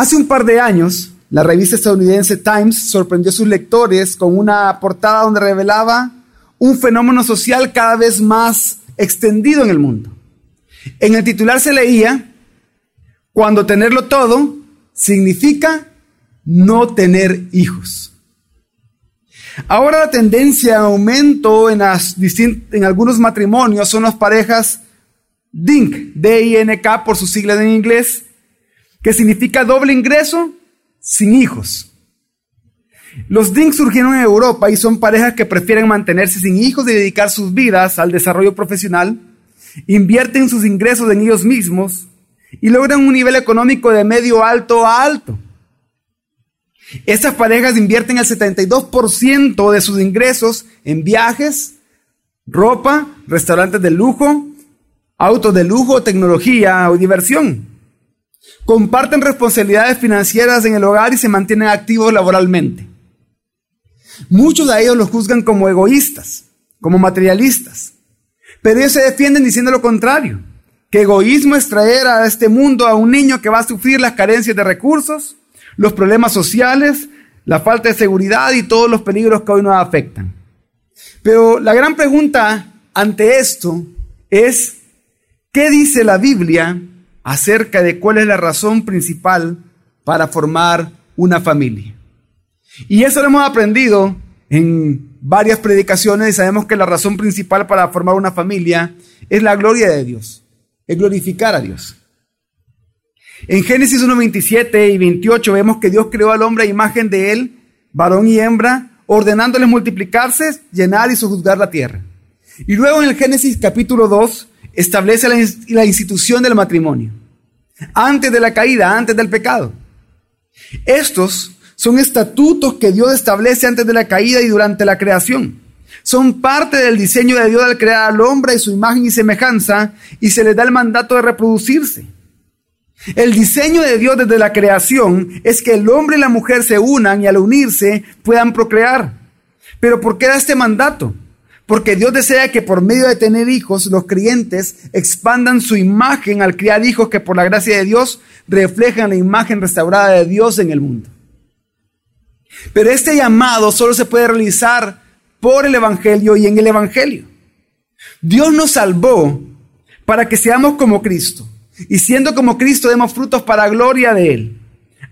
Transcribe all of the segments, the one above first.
Hace un par de años, la revista estadounidense Times sorprendió a sus lectores con una portada donde revelaba un fenómeno social cada vez más extendido en el mundo. En el titular se leía, cuando tenerlo todo significa no tener hijos. Ahora la tendencia a aumento en, en algunos matrimonios son las parejas DINK, D-I-N-K por sus siglas en inglés, que significa doble ingreso sin hijos. Los DINK surgieron en Europa y son parejas que prefieren mantenerse sin hijos y dedicar sus vidas al desarrollo profesional, invierten sus ingresos en ellos mismos y logran un nivel económico de medio alto a alto. Estas parejas invierten el 72% de sus ingresos en viajes, ropa, restaurantes de lujo, autos de lujo, tecnología o diversión. Comparten responsabilidades financieras en el hogar y se mantienen activos laboralmente. Muchos de ellos los juzgan como egoístas, como materialistas, pero ellos se defienden diciendo lo contrario, que egoísmo es traer a este mundo a un niño que va a sufrir las carencias de recursos, los problemas sociales, la falta de seguridad y todos los peligros que hoy nos afectan. Pero la gran pregunta ante esto es, ¿qué dice la Biblia acerca de cuál es la razón principal para formar una familia? Y eso lo hemos aprendido en varias predicaciones y sabemos que la razón principal para formar una familia es la gloria de Dios, es glorificar a Dios. En Génesis 1, 27 y 28 vemos que Dios creó al hombre a imagen de él, varón y hembra, ordenándoles multiplicarse, llenar y sojuzgar la tierra. Y luego en el Génesis capítulo 2 establece la institución del matrimonio, antes de la caída, antes del pecado. Estos son estatutos que Dios establece antes de la caída y durante la creación. Son parte del diseño de Dios al crear al hombre y su imagen y semejanza y se les da el mandato de reproducirse. El diseño de Dios desde la creación es que el hombre y la mujer se unan y al unirse puedan procrear. Pero ¿por qué da este mandato? Porque Dios desea que por medio de tener hijos los creyentes expandan su imagen al criar hijos que por la gracia de Dios reflejan la imagen restaurada de Dios en el mundo. Pero este llamado solo se puede realizar por el Evangelio y en el Evangelio. Dios nos salvó para que seamos como Cristo y siendo como Cristo demos frutos para gloria de Él.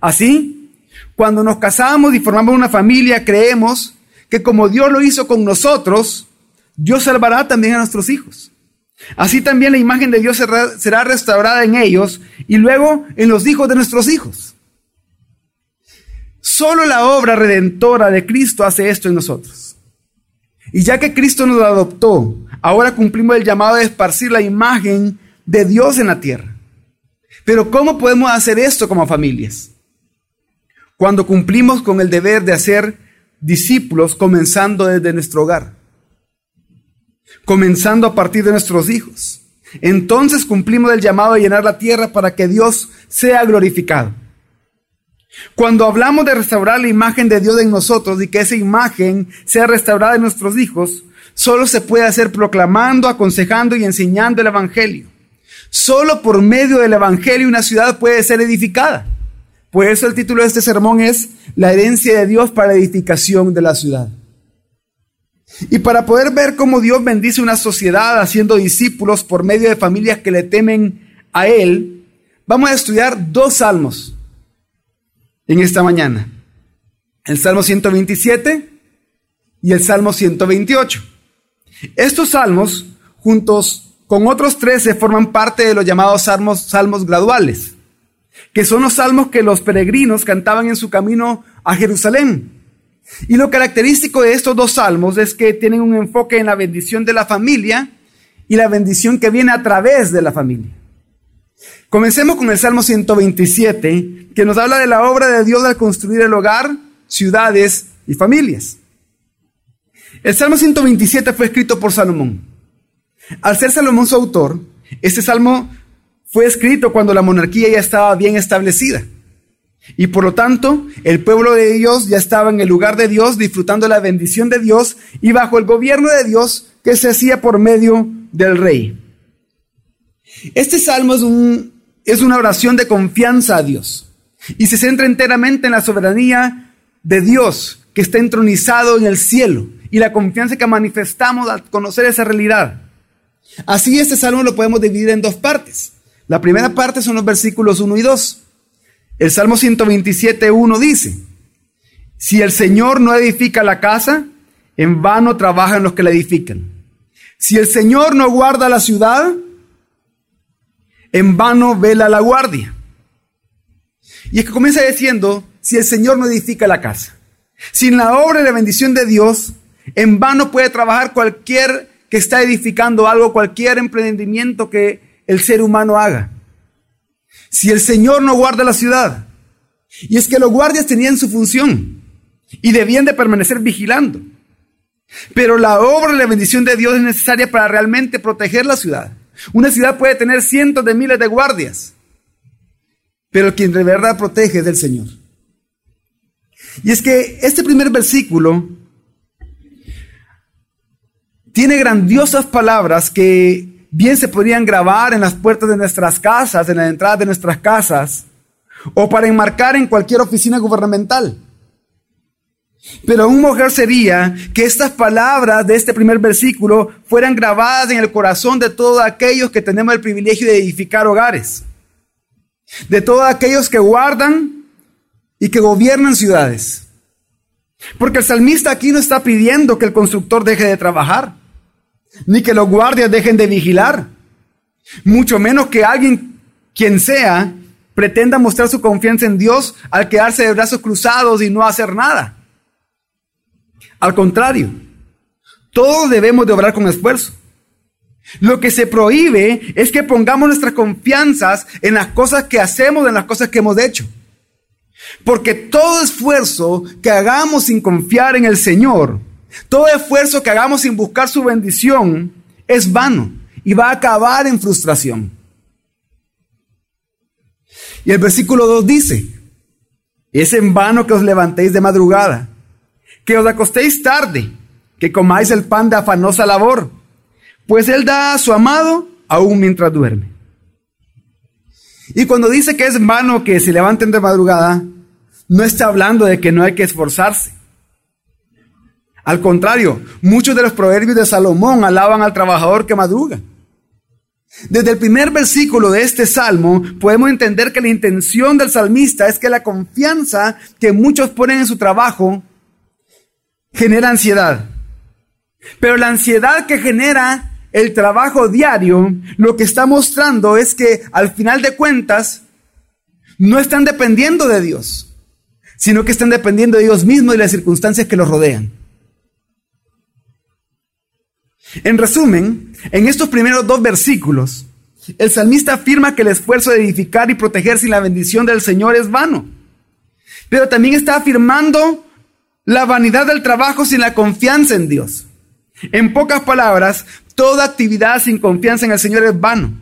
Así, cuando nos casamos y formamos una familia, creemos que como Dios lo hizo con nosotros, Dios salvará también a nuestros hijos. Así también la imagen de Dios será, restaurada en ellos y luego en los hijos de nuestros hijos. Solo la obra redentora de Cristo hace esto en nosotros. Y ya que Cristo nos adoptó, ahora cumplimos el llamado de esparcir la imagen de Dios en la tierra. Pero ¿cómo podemos hacer esto como familias? Cuando cumplimos con el deber de hacer discípulos comenzando desde nuestro hogar, comenzando a partir de nuestros hijos. Entonces cumplimos el llamado a llenar la tierra para que Dios sea glorificado. Cuando hablamos de restaurar la imagen de Dios en nosotros y que esa imagen sea restaurada en nuestros hijos, solo se puede hacer proclamando, aconsejando y enseñando el Evangelio. Solo por medio del Evangelio una ciudad puede ser edificada. Por eso el título de este sermón es La herencia de Dios para la edificación de la ciudad. Y para poder ver cómo Dios bendice una sociedad haciendo discípulos por medio de familias que le temen a Él, vamos a estudiar dos salmos en esta mañana. El Salmo 127 y el Salmo 128. Estos salmos, juntos con otros 13 forman parte de los llamados salmos, salmos graduales, que son los salmos que los peregrinos cantaban en su camino a Jerusalén. Y lo característico de estos dos salmos es que tienen un enfoque en la bendición de la familia y la bendición que viene a través de la familia. Comencemos con el Salmo 127, que nos habla de la obra de Dios al construir el hogar, ciudades y familias. El Salmo 127 fue escrito por Salomón. Al ser Salomón su autor, este salmo fue escrito cuando la monarquía ya estaba bien establecida. Y por lo tanto, el pueblo de Dios ya estaba en el lugar de Dios, disfrutando la bendición de Dios y bajo el gobierno de Dios que se hacía por medio del rey. Este salmo es, un, es una oración de confianza a Dios. y se centra enteramente en la soberanía de Dios que está entronizado en el cielo y la confianza que manifestamos al conocer esa realidad. Así este salmo lo podemos dividir en dos partes. La primera parte son los versículos 1 y 2. El Salmo 127, 1 dice, si el Señor no edifica la casa, en vano trabajan los que la edifican. Si el Señor no guarda la ciudad, en vano vela la guardia. Y es que comienza diciendo, si el Señor no edifica la casa. Sin la obra y la bendición de Dios, en vano puede trabajar cualquier que está edificando algo, cualquier emprendimiento que el ser humano haga. Si el Señor no guarda la ciudad, y es que los guardias tenían su función y debían de permanecer vigilando. Pero la obra y la bendición de Dios es necesaria para realmente proteger la ciudad. Una ciudad puede tener cientos de miles de guardias, pero quien de verdad protege es el Señor. Y es que este primer versículo tiene grandiosas palabras que bien se podrían grabar en las puertas de nuestras casas, en la entrada de nuestras casas, o para enmarcar en cualquier oficina gubernamental. Pero aún mejor sería que estas palabras de este primer versículo fueran grabadas en el corazón de todos aquellos que tenemos el privilegio de edificar hogares, de todos aquellos que guardan y que gobiernan ciudades. Porque el salmista aquí no está pidiendo que el constructor deje de trabajar, ni que los guardias dejen de vigilar, mucho menos que alguien, quien sea, pretenda mostrar su confianza en Dios al quedarse de brazos cruzados y no hacer nada. Al contrario, todos debemos de obrar con esfuerzo. Lo que se prohíbe es que pongamos nuestras confianzas en las cosas que hacemos, en las cosas que hemos hecho. Porque todo esfuerzo que hagamos sin confiar en el Señor, todo esfuerzo que hagamos sin buscar su bendición, es vano y va a acabar en frustración. Y el versículo 2 dice, es en vano que os levantéis de madrugada que os acostéis tarde, que comáis el pan de afanosa labor, pues Él da a su amado aún mientras duerme. Y cuando dice que es vano que se levanten de madrugada, no está hablando de que no hay que esforzarse. Al contrario, muchos de los proverbios de Salomón alaban al trabajador que madruga. Desde el primer versículo de este salmo podemos entender que la intención del salmista es que la confianza que muchos ponen en su trabajo genera ansiedad. Pero la ansiedad que genera el trabajo diario, lo que está mostrando es que al final de cuentas no están dependiendo de Dios, sino que están dependiendo de Dios mismo y las circunstancias que los rodean. En resumen, en estos primeros dos versículos, el salmista afirma que el esfuerzo de edificar y proteger sin la bendición del Señor es vano. Pero también está afirmando la vanidad del trabajo sin la confianza en Dios. En pocas palabras, toda actividad sin confianza en el Señor es vano.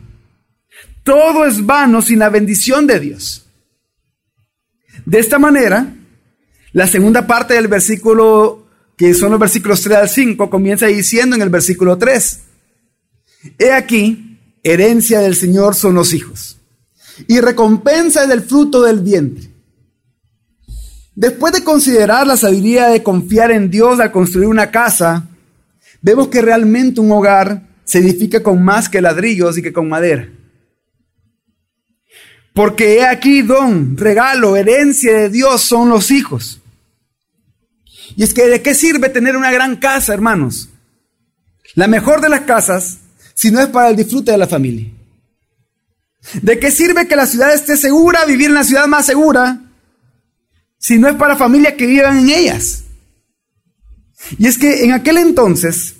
Todo es vano sin la bendición de Dios. De esta manera, la segunda parte del versículo, que son los versículos 3 al 5, comienza diciendo en el versículo 3, He aquí, herencia del Señor son los hijos, y recompensa del fruto del vientre Después de considerar la sabiduría de confiar en Dios al construir una casa, vemos que realmente un hogar se edifica con más que ladrillos y que con madera. Porque he aquí don, regalo, herencia de Dios son los hijos. Y es que ¿de qué sirve tener una gran casa, hermanos? La mejor de las casas, si no es para el disfrute de la familia. ¿De qué sirve que la ciudad esté segura, vivir en la ciudad más segura, si no es para familias que vivan en ellas. Y es que en aquel entonces,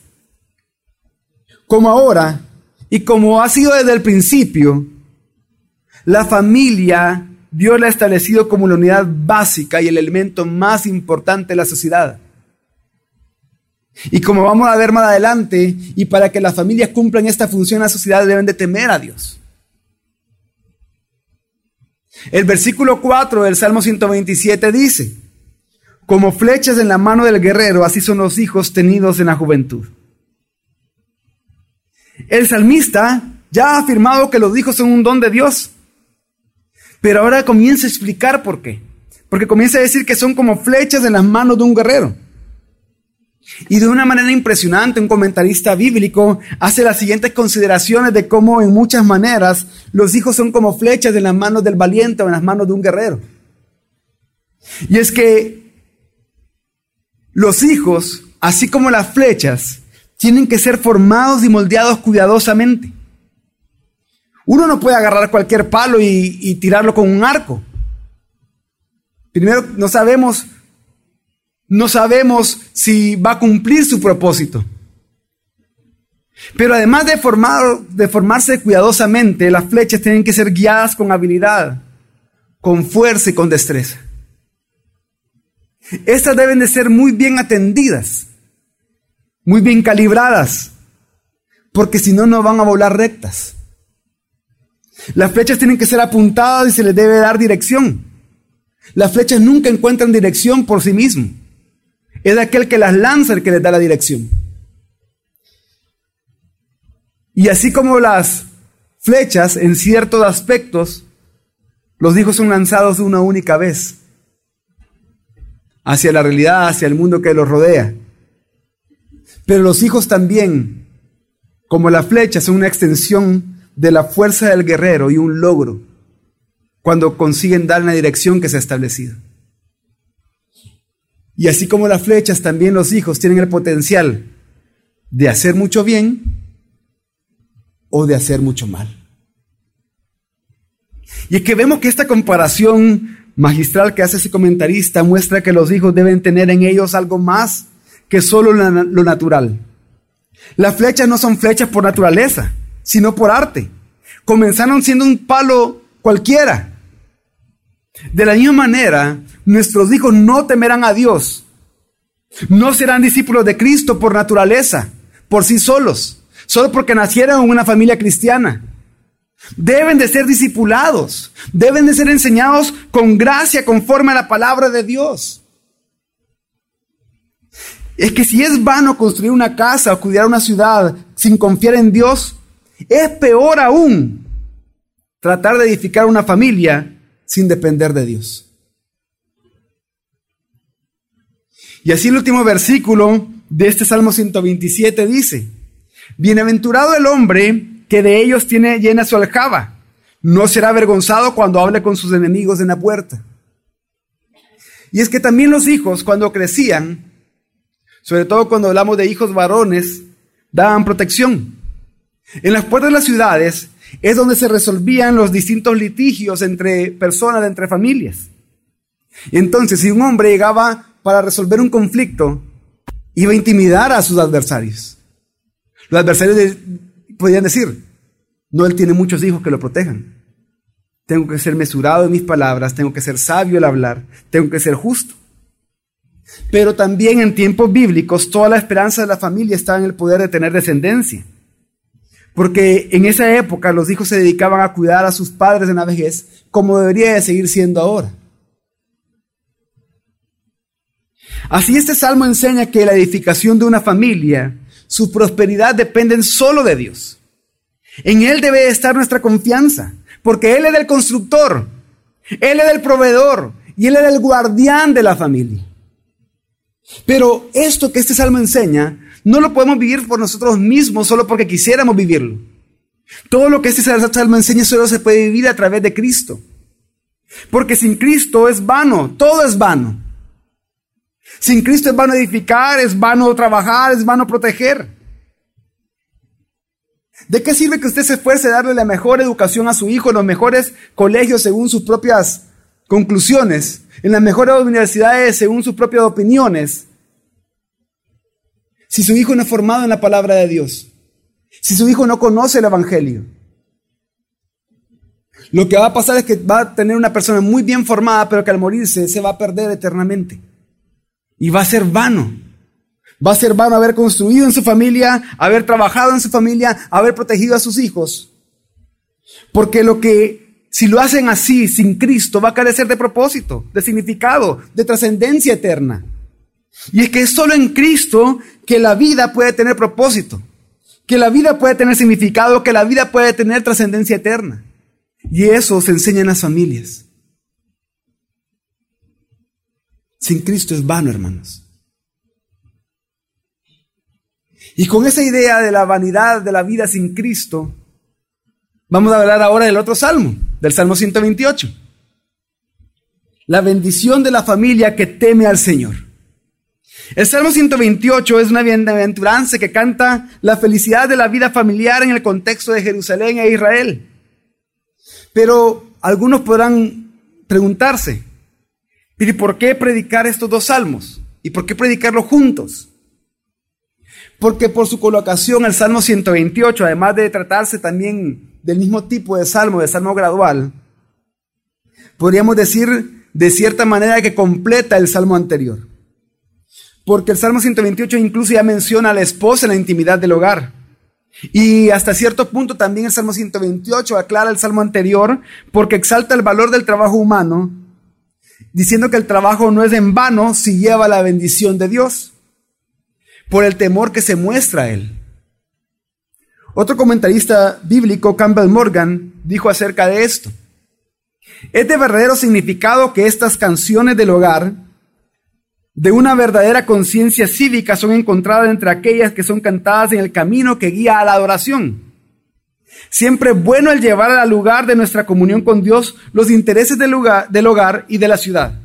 como ahora, y como ha sido desde el principio, la familia Dios la ha establecido como la unidad básica y el elemento más importante de la sociedad. Y como vamos a ver más adelante, y para que las familias cumplan esta función en la sociedad deben de temer a Dios. El versículo 4 del Salmo 127 dice, como flechas en la mano del guerrero, así son los hijos tenidos en la juventud. El salmista ya ha afirmado que los hijos son un don de Dios. Pero ahora comienza a explicar por qué. Porque comienza a decir que son como flechas en las manos de un guerrero. Y de una manera impresionante, un comentarista bíblico hace las siguientes consideraciones de cómo en muchas maneras los hijos son como flechas en las manos del valiente o en las manos de un guerrero. Y es que los hijos, así como las flechas, tienen que ser formados y moldeados cuidadosamente. Uno no puede agarrar cualquier palo y, tirarlo con un arco. Primero, no sabemos no sabemos si va a cumplir su propósito. Pero además de, formar, de formarse cuidadosamente, las flechas tienen que ser guiadas con habilidad, con fuerza y con destreza. Estas deben de ser muy bien atendidas, muy bien calibradas, porque si no, no van a volar rectas. Las flechas tienen que ser apuntadas y se les debe dar dirección. Las flechas nunca encuentran dirección por sí mismas. Es aquel que las lanza el que les da la dirección. Y así como las flechas, en ciertos aspectos, los hijos son lanzados una única vez hacia la realidad, hacia el mundo que los rodea. Pero los hijos también, como la flecha, son una extensión de la fuerza del guerrero y un logro cuando consiguen dar una dirección que se ha establecido. Y así como las flechas, también los hijos tienen el potencial de hacer mucho bien o de hacer mucho mal. Y es que vemos que esta comparación magistral que hace ese comentarista muestra que los hijos deben tener en ellos algo más que solo lo natural. Las flechas no son flechas por naturaleza, sino por arte. Comenzaron siendo un palo cualquiera, de la misma manera, nuestros hijos no temerán a Dios. No serán discípulos de Cristo por naturaleza, por sí solos, solo porque nacieron en una familia cristiana. Deben de ser discipulados, deben de ser enseñados con gracia conforme a la palabra de Dios. Es que si es vano construir una casa o cuidar una ciudad sin confiar en Dios, es peor aún tratar de edificar una familia sin depender de Dios. Y así el último versículo de este Salmo 127 dice, Bienaventurado el hombre que de ellos tiene llena su aljaba, no será avergonzado cuando hable con sus enemigos en la puerta. Y es que también los hijos cuando crecían, sobre todo cuando hablamos de hijos varones, daban protección. En las puertas de las ciudades es donde se resolvían los distintos litigios entre personas, entre familias. Entonces, si un hombre llegaba para resolver un conflicto, iba a intimidar a sus adversarios. Los adversarios podían decir, no, él tiene muchos hijos que lo protejan. Tengo que ser mesurado en mis palabras, tengo que ser sabio al hablar, tengo que ser justo. Pero también en tiempos bíblicos, toda la esperanza de la familia estaba en el poder de tener descendencia. Porque en esa época los hijos se dedicaban a cuidar a sus padres en la vejez, como debería de seguir siendo ahora. Así este salmo enseña que la edificación de una familia, su prosperidad dependen solo de Dios. En Él debe estar nuestra confianza, porque Él es el constructor, Él es el proveedor y Él es el guardián de la familia. Pero esto que este salmo enseña no lo podemos vivir por nosotros mismos solo porque quisiéramos vivirlo. Todo lo que este salmo enseña solo se puede vivir a través de Cristo. Porque sin Cristo es vano, todo es vano. Sin Cristo es vano edificar, es vano trabajar, es vano proteger. ¿De qué sirve que usted se esfuerce a darle la mejor educación a su hijo en los mejores colegios según sus propias conclusiones, en las mejores universidades según sus propias opiniones, si su hijo no es formado en la palabra de Dios, si su hijo no conoce el Evangelio, lo que va a pasar es que va a tener una persona muy bien formada, pero que al morirse se va a perder eternamente. Y va a ser vano. Va a ser vano haber construido en su familia, haber trabajado en su familia, haber protegido a sus hijos. Porque lo que, si lo hacen así, sin Cristo, va a carecer de propósito, de significado, de trascendencia eterna. Y es que es solo en Cristo que la vida puede tener propósito, que la vida puede tener significado, que la vida puede tener trascendencia eterna. Y eso se enseña en las familias. Sin Cristo es vano, hermanos. Y con esa idea de la vanidad de la vida sin Cristo, vamos a hablar ahora del otro salmo, del Salmo 128. La bendición de la familia que teme al Señor. El Salmo 128 es una bienaventuranza que canta la felicidad de la vida familiar en el contexto de Jerusalén e Israel. Pero algunos podrán preguntarse, ¿y por qué predicar estos dos salmos? ¿Y por qué predicarlos juntos? Porque por su colocación el Salmo 128, además de tratarse también del mismo tipo de salmo, de salmo gradual, podríamos decir de cierta manera que completa el salmo anterior. Porque el Salmo 128 incluso ya menciona a la esposa en la intimidad del hogar. Y hasta cierto punto también el Salmo 128 aclara el Salmo anterior porque exalta el valor del trabajo humano, diciendo que el trabajo no es en vano si lleva la bendición de Dios, por el temor que se muestra a él. Otro comentarista bíblico, Campbell Morgan, dijo acerca de esto. Es de verdadero significado que estas canciones del hogar de una verdadera conciencia cívica son encontradas entre aquellas que son cantadas en el camino que guía a la adoración. Siempre es bueno el llevar al lugar de nuestra comunión con Dios los intereses del, lugar, del hogar y de la ciudad.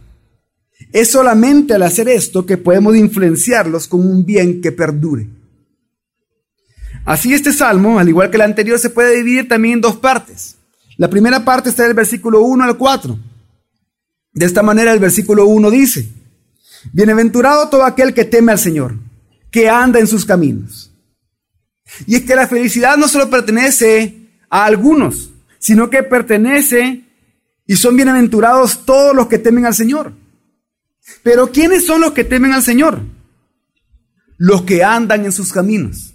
Es solamente al hacer esto que podemos influenciarlos con un bien que perdure. Así este salmo, al igual que el anterior, se puede dividir también en dos partes. La primera parte está del versículo 1 al 4. De esta manera el versículo 1 dice, Bienaventurado todo aquel que teme al Señor, que anda en sus caminos. Y es que la felicidad no solo pertenece a algunos, sino que pertenece y son bienaventurados todos los que temen al Señor. Pero ¿quiénes son los que temen al Señor? Los que andan en sus caminos.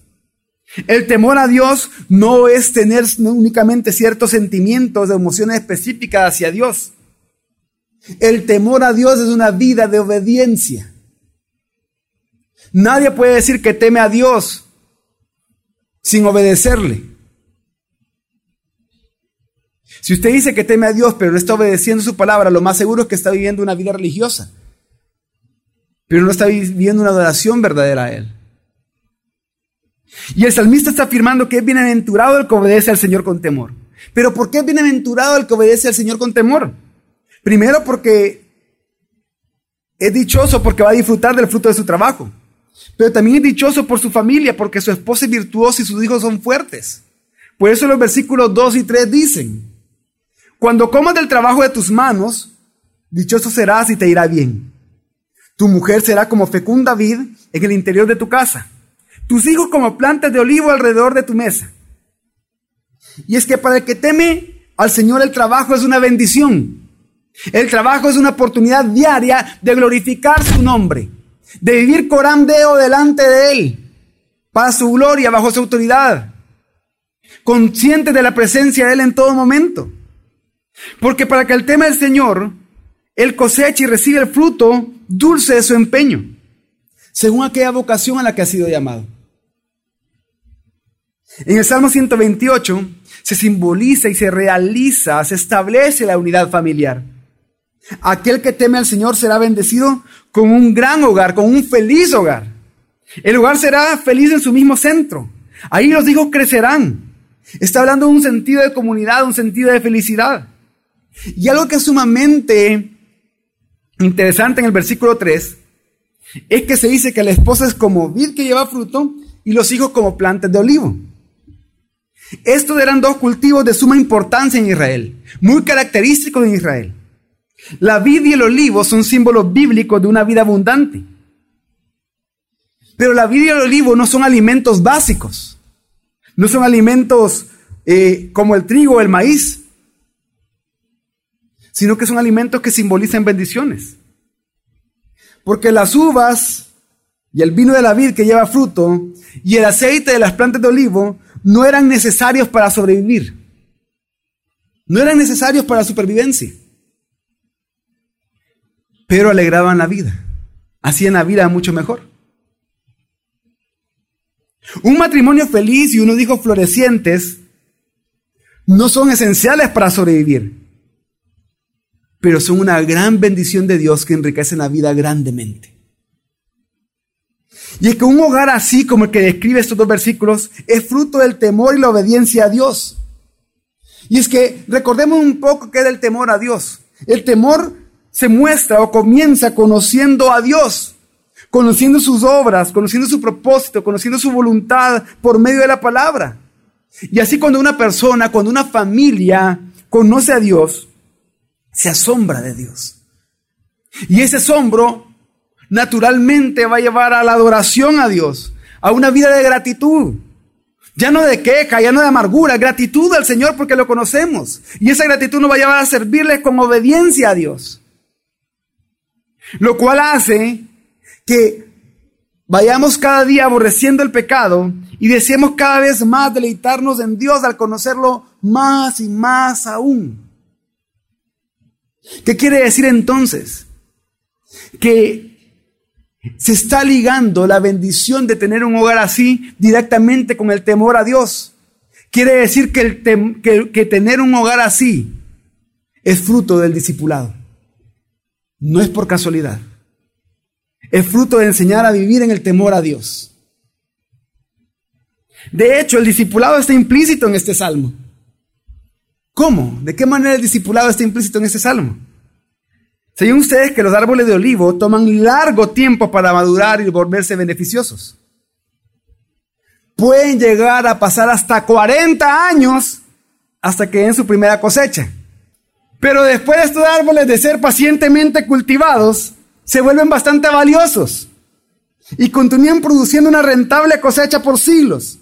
El temor a Dios no es tener únicamente ciertos sentimientos de emociones específicas hacia Dios. El temor a Dios es una vida de obediencia. Nadie puede decir que teme a Dios sin obedecerle. Si usted dice que teme a Dios pero no está obedeciendo su palabra, lo más seguro es que está viviendo una vida religiosa, pero no está viviendo una adoración verdadera a Él. Y el salmista está afirmando que es bienaventurado el que obedece al Señor con temor. Pero ¿por qué es bienaventurado el que obedece al Señor con temor? Primero porque es dichoso porque va a disfrutar del fruto de su trabajo. Pero también es dichoso por su familia porque su esposa es virtuosa y sus hijos son fuertes. Por eso los versículos 2 y 3 dicen, cuando comas del trabajo de tus manos, dichoso serás y te irá bien. Tu mujer será como fecunda vid en el interior de tu casa, tus hijos como plantas de olivo alrededor de tu mesa. Y es que para el que teme al Señor el trabajo es una bendición. El trabajo es una oportunidad diaria de glorificar su nombre, de vivir corandeo delante de Él, para su gloria, bajo su autoridad, consciente de la presencia de Él en todo momento. Porque para que el tema del Señor, Él coseche y recibe el fruto dulce de su empeño, según aquella vocación a la que ha sido llamado. En el Salmo 128 se simboliza y se realiza, se establece la unidad familiar. Aquel que teme al Señor será bendecido con un gran hogar, con un feliz hogar. El hogar será feliz en su mismo centro. Ahí los hijos crecerán. Está hablando de un sentido de comunidad, un sentido de felicidad. Y algo que es sumamente interesante en el versículo 3 es que se dice que la esposa es como vid que lleva fruto y los hijos como plantas de olivo. Estos eran dos cultivos de suma importancia en Israel, muy característicos en Israel. La vid y el olivo son símbolos bíblicos de una vida abundante. Pero la vid y el olivo no son alimentos básicos. No son alimentos eh, como el trigo o el maíz. Sino que son alimentos que simbolizan bendiciones. Porque las uvas y el vino de la vid que lleva fruto y el aceite de las plantas de olivo no eran necesarios para sobrevivir. No eran necesarios para la supervivencia pero alegraban la vida, hacían la vida mucho mejor. Un matrimonio feliz y unos hijos florecientes no son esenciales para sobrevivir, pero son una gran bendición de Dios que enriquecen la vida grandemente. Y es que un hogar así como el que describe estos dos versículos es fruto del temor y la obediencia a Dios. Y es que recordemos un poco qué es el temor a Dios. El temor se muestra o comienza conociendo a Dios, conociendo sus obras, conociendo su propósito, conociendo su voluntad por medio de la palabra. Y así cuando una persona, cuando una familia conoce a Dios, se asombra de Dios. Y ese asombro naturalmente va a llevar a la adoración a Dios, a una vida de gratitud. Ya no de queja, ya no de amargura, gratitud al Señor porque lo conocemos. Y esa gratitud nos va a llevar a servirle con obediencia a Dios. Lo cual hace que vayamos cada día aborreciendo el pecado y deseemos cada vez más deleitarnos en Dios al conocerlo más y más aún. ¿Qué quiere decir entonces? Que se está ligando la bendición de tener un hogar así directamente con el temor a Dios. Quiere decir que, el que tener un hogar así es fruto del discipulado. No es por casualidad. Es fruto de enseñar a vivir en el temor a Dios. De hecho, el discipulado está implícito en este salmo. ¿Cómo? ¿De qué manera el discipulado está implícito en este salmo? ¿Saben ustedes que los árboles de olivo toman largo tiempo para madurar y volverse beneficiosos? Pueden llegar a pasar hasta 40 años hasta que den su primera cosecha. Pero después de estos árboles de ser pacientemente cultivados, se vuelven bastante valiosos y continúan produciendo una rentable cosecha por siglos.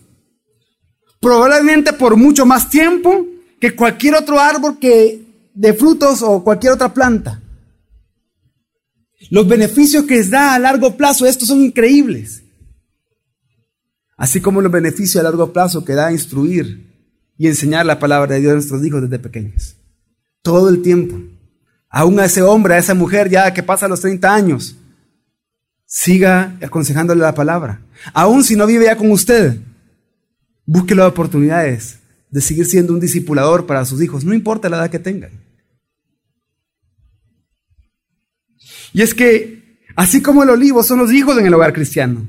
Probablemente por mucho más tiempo que cualquier otro árbol que de frutos o cualquier otra planta. Los beneficios que les da a largo plazo, estos son increíbles. Así como los beneficios a largo plazo que da instruir y enseñar la palabra de Dios a nuestros hijos desde pequeños. Todo el tiempo. Aún a ese hombre, a esa mujer ya que pasa los 30 años, siga aconsejándole la palabra. Aún si no vive ya con usted, busque las oportunidades de seguir siendo un discipulador para sus hijos, no importa la edad que tengan. Y es que, así como el olivo, son los hijos en el hogar cristiano.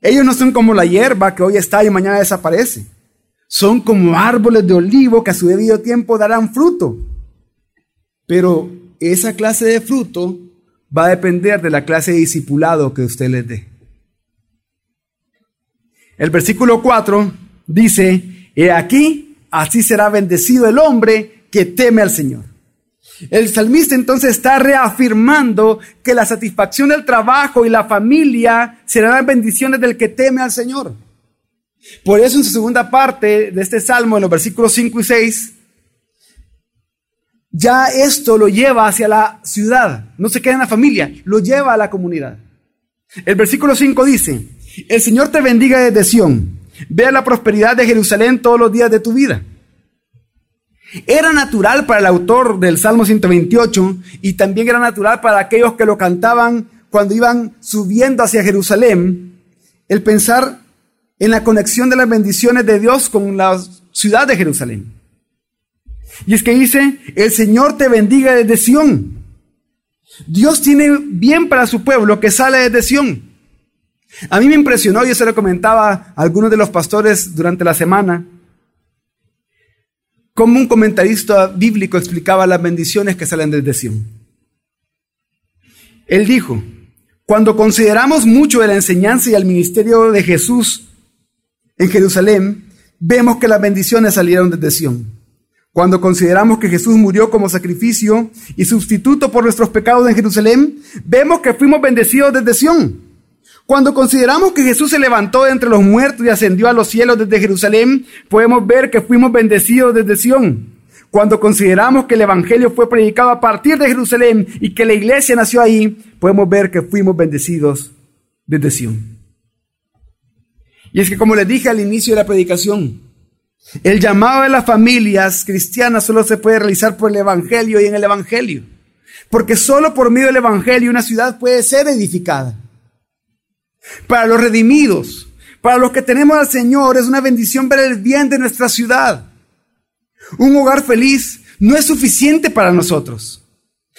Ellos no son como la hierba que hoy está y mañana desaparece. Son como árboles de olivo que a su debido tiempo darán fruto. Pero esa clase de fruto va a depender de la clase de discipulado que usted les dé. El versículo 4 dice, He aquí, así será bendecido el hombre que teme al Señor. El salmista entonces está reafirmando que la satisfacción del trabajo y la familia serán las bendiciones del que teme al Señor. Por eso en su segunda parte de este salmo, en los versículos 5 y 6, ya esto lo lleva hacia la ciudad, no se queda en la familia, lo lleva a la comunidad. El versículo 5 dice, el Señor te bendiga desde Sión, vea la prosperidad de Jerusalén todos los días de tu vida. Era natural para el autor del Salmo 128 y también era natural para aquellos que lo cantaban cuando iban subiendo hacia Jerusalén, el pensar en la conexión de las bendiciones de Dios con la ciudad de Jerusalén. Y es que dice, el Señor te bendiga desde Sión. Dios tiene bien para su pueblo que sale desde Sión. A mí me impresionó, yo se lo comentaba a algunos de los pastores durante la semana, como un comentarista bíblico explicaba las bendiciones que salen desde Sion. Él dijo, cuando consideramos mucho de la enseñanza y el ministerio de Jesús en Jerusalén, vemos que las bendiciones salieron desde Sion. Cuando consideramos que Jesús murió como sacrificio y sustituto por nuestros pecados en Jerusalén, vemos que fuimos bendecidos desde Sion. Cuando consideramos que Jesús se levantó de entre los muertos y ascendió a los cielos desde Jerusalén, podemos ver que fuimos bendecidos desde Sión. Cuando consideramos que el Evangelio fue predicado a partir de Jerusalén y que la iglesia nació ahí, podemos ver que fuimos bendecidos desde Sión. Y es que como les dije al inicio de la predicación, el llamado de las familias cristianas solo se puede realizar por el Evangelio y en el Evangelio. Porque solo por medio del Evangelio una ciudad puede ser edificada. Para los redimidos, Para los que tenemos al Señor es una bendición ver el bien de nuestra ciudad. Un hogar feliz no es suficiente para nosotros,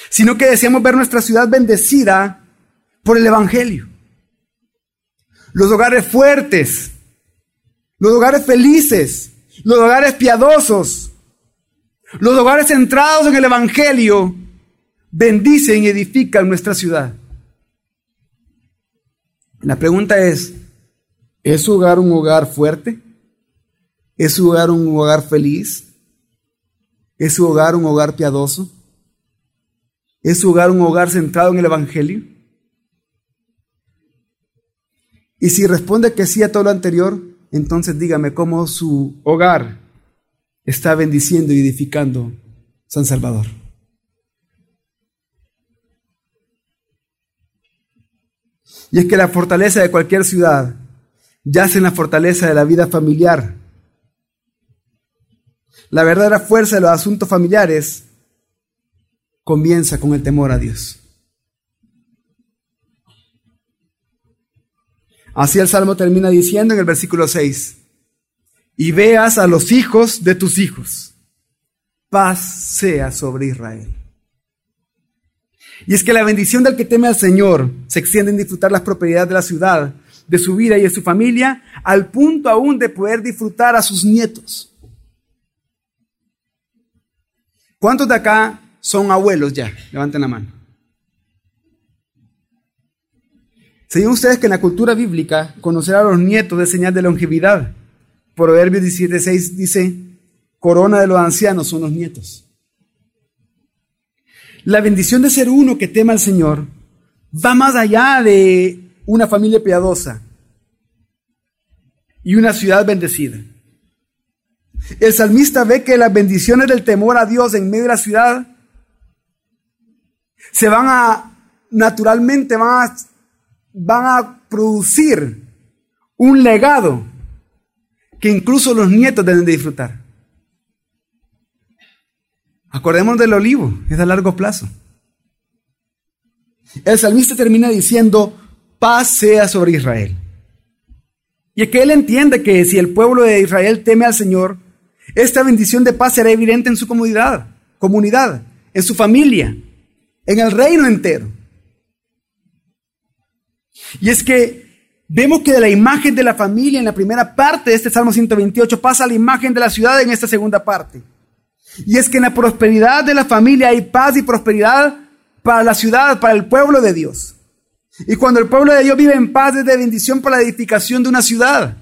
sino que deseamos ver nuestra ciudad bendecida por el Evangelio. Los hogares fuertes, los hogares felices, los hogares piadosos, los hogares centrados en el Evangelio bendicen y edifican nuestra ciudad. La pregunta es, ¿es su hogar un hogar fuerte? ¿Es su hogar un hogar feliz? ¿Es su hogar un hogar piadoso? ¿Es su hogar un hogar centrado en el Evangelio? Y si responde que sí a todo lo anterior, entonces dígame cómo su hogar está bendiciendo y edificando San Salvador. Y es que la fortaleza de cualquier ciudad yace en la fortaleza de la vida familiar. La verdadera fuerza de los asuntos familiares comienza con el temor a Dios. Así el Salmo termina diciendo en el versículo 6, y veas a los hijos de tus hijos, paz sea sobre Israel. Y es que la bendición del que teme al Señor se extiende en disfrutar las propiedades de la ciudad, de su vida y de su familia, al punto aún de poder disfrutar a sus nietos. ¿Cuántos de acá son abuelos ya? Levanten la mano. ¿Sabían ustedes que en la cultura bíblica conocer a los nietos es señal de longevidad? Proverbios 17:6 dice, corona de los ancianos son los nietos. La bendición de ser uno que tema al Señor va más allá de una familia piadosa y una ciudad bendecida. El salmista ve que las bendiciones del temor a Dios en medio de la ciudad se van a, naturalmente van a van a producir un legado que incluso los nietos deben de disfrutar. Acordemos del olivo, es a largo plazo. El salmista termina diciendo, paz sea sobre Israel. Y es que él entiende que si el pueblo de Israel teme al Señor, esta bendición de paz será evidente en su comunidad, comunidad, en su familia, en el reino entero. Y es que vemos que de la imagen de la familia en la primera parte de este Salmo 128 pasa a la imagen de la ciudad en esta segunda parte. Y es que en la prosperidad de la familia hay paz y prosperidad para la ciudad, para el pueblo de Dios. Y cuando el pueblo de Dios vive en paz es de bendición para la edificación de una ciudad.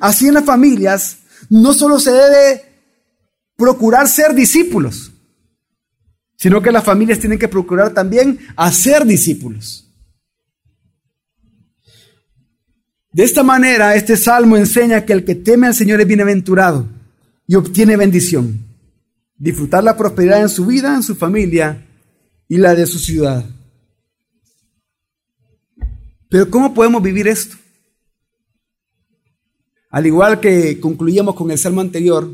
Así en las familias no solo se debe procurar ser discípulos, sino que las familias tienen que procurar también hacer discípulos. De esta manera, este salmo enseña que el que teme al Señor es bienaventurado y obtiene bendición. Disfrutar la prosperidad en su vida, en su familia y la de su ciudad. Pero ¿cómo podemos vivir esto? Al igual que concluíamos con el salmo anterior,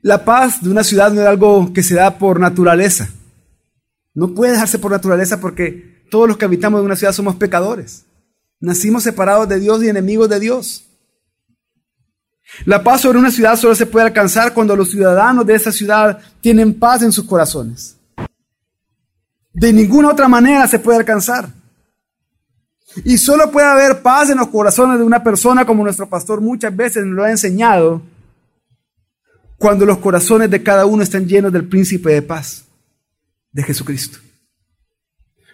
la paz de una ciudad no es algo que se da por naturaleza. No puede darse por naturaleza porque todos los que habitamos en una ciudad somos pecadores. Nacimos separados de Dios y enemigos de Dios. La paz sobre una ciudad solo se puede alcanzar cuando los ciudadanos de esa ciudad tienen paz en sus corazones. De ninguna otra manera se puede alcanzar. Y solo puede haber paz en los corazones de una persona, como nuestro pastor muchas veces nos lo ha enseñado, cuando los corazones de cada uno están llenos del príncipe de paz, de Jesucristo.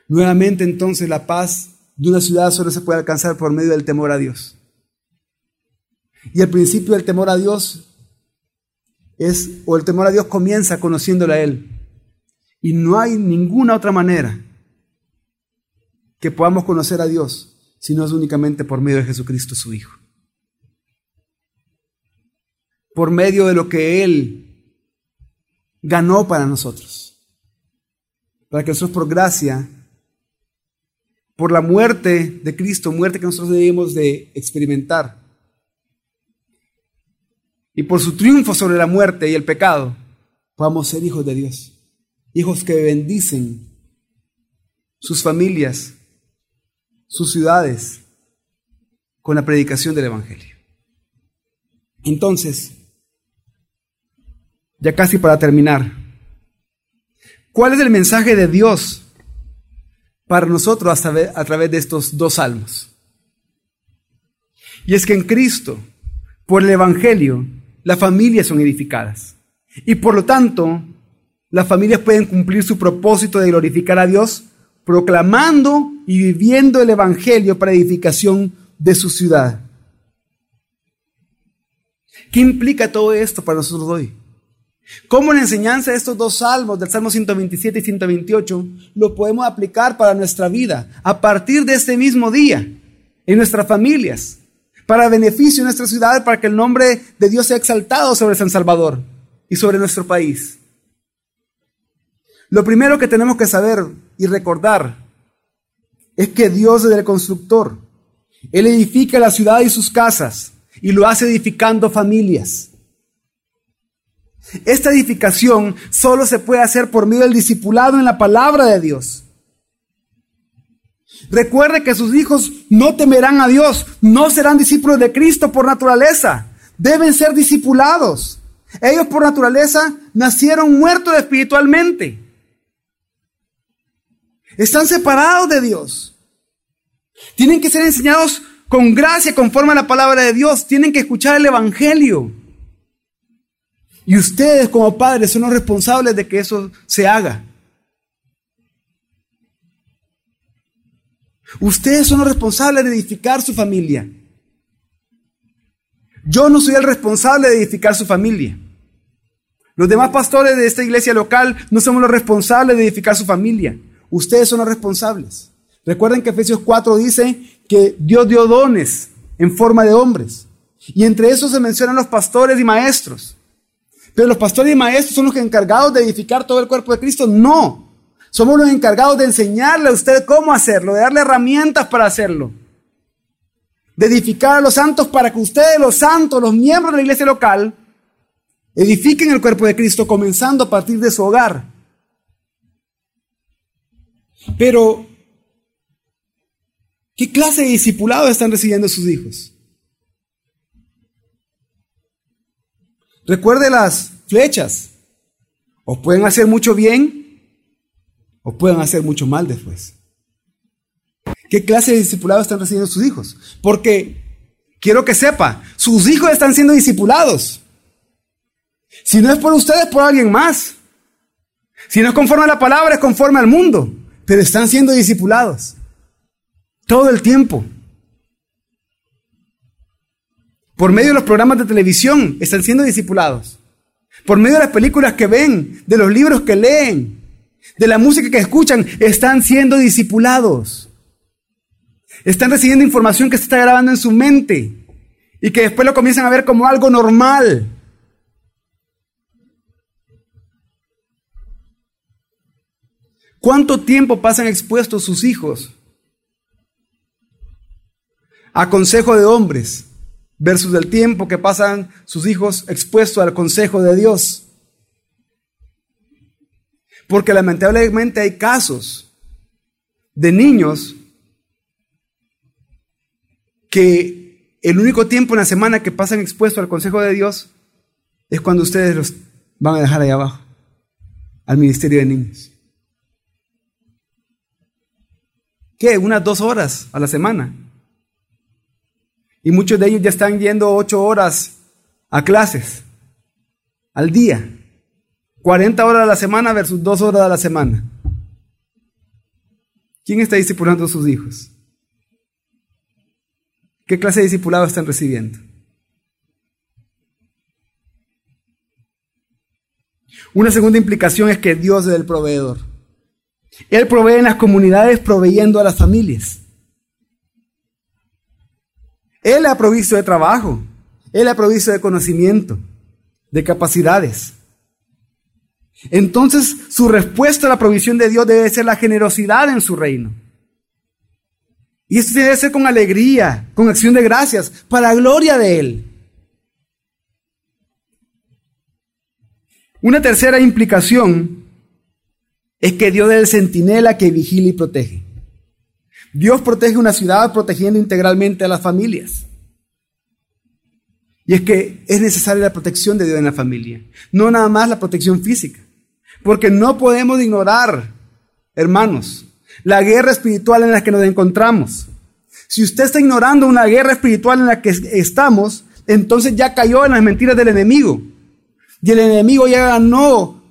Nuevamente entonces la paz de una ciudad solo se puede alcanzar por medio del temor a Dios. Y el principio del temor a Dios es, o el temor a Dios comienza conociéndole a Él. Y no hay ninguna otra manera que podamos conocer a Dios si no es únicamente por medio de Jesucristo su Hijo. Por medio de lo que Él ganó para nosotros. Para que nosotros por gracia por la muerte de Cristo, muerte que nosotros debemos de experimentar, y por su triunfo sobre la muerte y el pecado, podamos ser hijos de Dios, hijos que bendicen sus familias, sus ciudades con la predicación del Evangelio. Entonces, ya casi para terminar, ¿cuál es el mensaje de Dios para nosotros a través de estos dos salmos? Y es que en Cristo, por el Evangelio, las familias son edificadas. Y por lo tanto, las familias pueden cumplir su propósito de glorificar a Dios proclamando y viviendo el Evangelio para edificación de su ciudad. ¿Qué implica todo esto para nosotros hoy? ¿Cómo la enseñanza de estos dos salmos, del Salmo 127 y 128, lo podemos aplicar para nuestra vida a partir de este mismo día, en nuestras familias, para beneficio de nuestra ciudad, para que el nombre de Dios sea exaltado sobre San Salvador y sobre nuestro país? Lo primero que tenemos que saber y recordar es que Dios es el constructor. Él edifica la ciudad y sus casas y lo hace edificando familias. Esta edificación solo se puede hacer por medio del discipulado en la palabra de Dios. Recuerde que sus hijos no temerán a Dios, no serán discípulos de Cristo por naturaleza, deben ser discipulados. Ellos por naturaleza nacieron muertos espiritualmente. Están separados de Dios. Tienen que ser enseñados con gracia conforme a la palabra de Dios. Tienen que escuchar el Evangelio. Y ustedes como padres son los responsables de que eso se haga. Ustedes son los responsables de edificar su familia. Yo no soy el responsable de edificar su familia. Los demás pastores de esta iglesia local no somos los responsables de edificar su familia. Ustedes son los responsables. Recuerden que Efesios 4 dice que Dios dio dones en forma de hombres. Y entre esos se mencionan los pastores y maestros. Pero los pastores y maestros son los encargados de edificar todo el cuerpo de Cristo. No. Somos los encargados de enseñarle a usted cómo hacerlo, de darle herramientas para hacerlo. De edificar a los santos para que ustedes, los santos, los miembros de la iglesia local, edifiquen el cuerpo de Cristo comenzando a partir de su hogar. Pero, ¿qué clase de discipulado están recibiendo sus hijos? Recuerde las flechas. O pueden hacer mucho bien, o pueden hacer mucho mal después. ¿Qué clase de discipulado están recibiendo sus hijos? Porque quiero que sepa, sus hijos están siendo discipulados. Si no es por ustedes, por alguien más. Si no es conforme a la palabra, es conforme al mundo pero están siendo discipulados todo el tiempo. Por medio de los programas de televisión están siendo discipulados. Por medio de las películas que ven, de los libros que leen, de la música que escuchan, están siendo discipulados. Están recibiendo información que se está grabando en su mente y que después lo comienzan a ver como algo normal. ¿Cuánto tiempo pasan expuestos sus hijos a consejo de hombres versus el tiempo que pasan sus hijos expuestos al consejo de Dios? Porque lamentablemente hay casos de niños que el único tiempo en la semana que pasan expuestos al consejo de Dios es cuando ustedes los van a dejar ahí abajo, al ministerio de niños. ¿qué? Unas dos horas a la semana. Y muchos de ellos ya están yendo ocho horas a clases al día. 40 horas a la semana versus dos horas a la semana. ¿Quién está discipulando a sus hijos? ¿Qué clase de discipulado están recibiendo? Una segunda implicación es que Dios es el proveedor. Él provee en las comunidades proveyendo a las familias. Él ha provisto de trabajo. Él ha provisto de conocimiento, de capacidades. Entonces, su respuesta a la provisión de Dios debe ser la generosidad en su reino. Y esto debe ser con alegría, con acción de gracias, para la gloria de Él. Una tercera implicación es que Dios es el centinela que vigila y protege. Dios protege una ciudad protegiendo integralmente a las familias. Y es que es necesaria la protección de Dios en la familia, no nada más la protección física, porque no podemos ignorar, hermanos, la guerra espiritual en la que nos encontramos. Si usted está ignorando una guerra espiritual en la que estamos, entonces ya cayó en las mentiras del enemigo. Y el enemigo ya ganó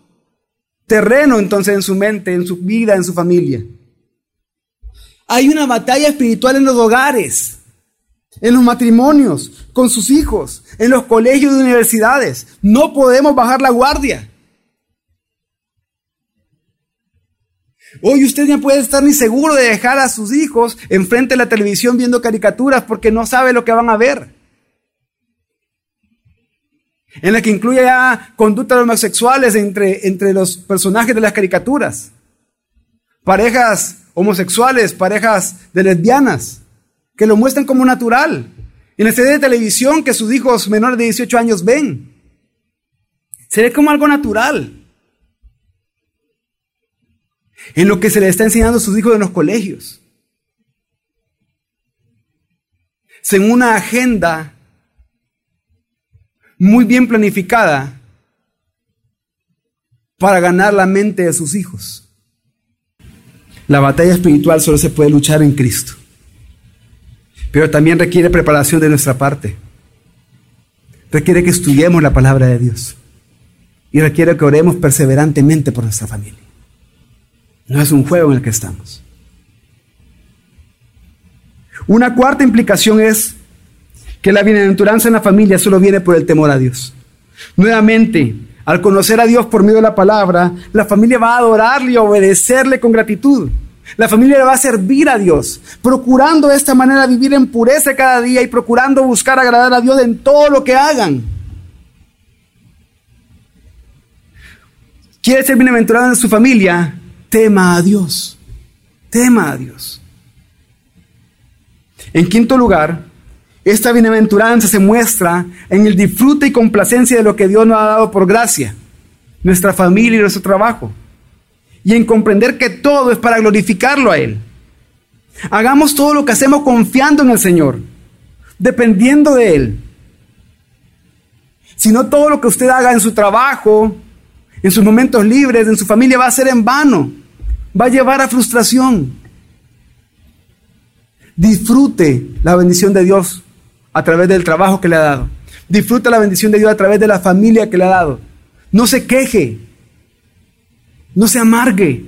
terreno entonces en su mente, en su vida, en su familia. Hay una batalla espiritual en los hogares, en los matrimonios, con sus hijos, en los colegios y universidades. No podemos bajar la guardia. Hoy usted ya puede estar ni seguro de dejar a sus hijos enfrente de la televisión viendo caricaturas porque no sabe lo que van a ver. En la que incluye ya conductas homosexuales entre, entre los personajes de las caricaturas. Parejas homosexuales, parejas de lesbianas, que lo muestran como natural. En la serie de televisión que sus hijos menores de 18 años ven. Se ve como algo natural. En lo que se les está enseñando a sus hijos en los colegios. Según una agenda muy bien planificada para ganar la mente de sus hijos. La batalla espiritual solo se puede luchar en Cristo. Pero también requiere preparación de nuestra parte. Requiere que estudiemos la palabra de Dios. Y requiere que oremos perseverantemente por nuestra familia. No es un juego en el que estamos. Una cuarta implicación es que la bienaventuranza en la familia solo viene por el temor a Dios. Nuevamente, al conocer a Dios por medio de la palabra, la familia va a adorarle y obedecerle con gratitud. La familia va a servir a Dios, procurando de esta manera vivir en pureza cada día y procurando buscar agradar a Dios en todo lo que hagan. ¿Quiere ser bienaventurado en su familia? Tema a Dios. Tema a Dios. En quinto lugar, esta bienaventuranza se muestra en el disfrute y complacencia de lo que Dios nos ha dado por gracia, nuestra familia y nuestro trabajo, y en comprender que todo es para glorificarlo a Él. Hagamos todo lo que hacemos confiando en el Señor, dependiendo de Él. Si no todo lo que usted haga en su trabajo, en sus momentos libres, en su familia, va a ser en vano, va a llevar a frustración. Disfrute la bendición de Dios a través del trabajo que le ha dado. Disfruta la bendición de Dios a través de la familia que le ha dado. No se queje. No se amargue.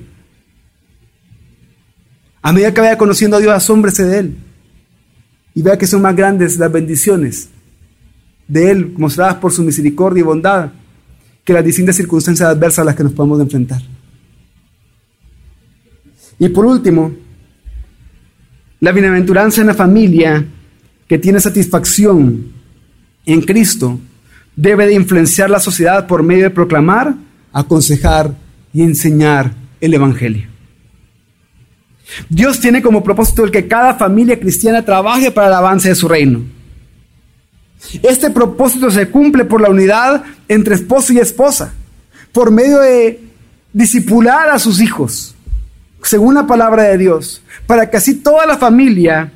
A medida que vaya conociendo a Dios, asómbrese de Él. Y vea que son más grandes las bendiciones de Él mostradas por su misericordia y bondad que las distintas circunstancias adversas a las que nos podemos enfrentar. Y por último, la bienaventuranza en la familia que tiene satisfacción en Cristo debe de influenciar la sociedad por medio de proclamar, aconsejar y enseñar el Evangelio. Dios tiene como propósito el que cada familia cristiana trabaje para el avance de su reino. Este propósito se cumple por la unidad entre esposo y esposa, por medio de disipular a sus hijos, según la palabra de Dios, para que así toda la familia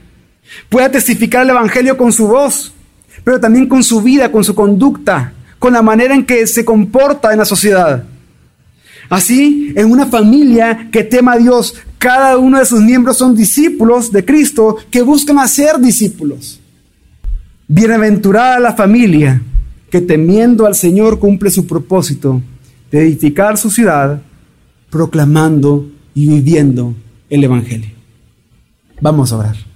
Pueda testificar el Evangelio con su voz, pero también con su vida, con su conducta, con la manera en que se comporta en la sociedad. Así, en una familia que tema a Dios, cada uno de sus miembros son discípulos de Cristo que buscan hacer discípulos. Bienaventurada la familia que temiendo al Señor cumple su propósito de edificar su ciudad, proclamando y viviendo el Evangelio. Vamos a orar.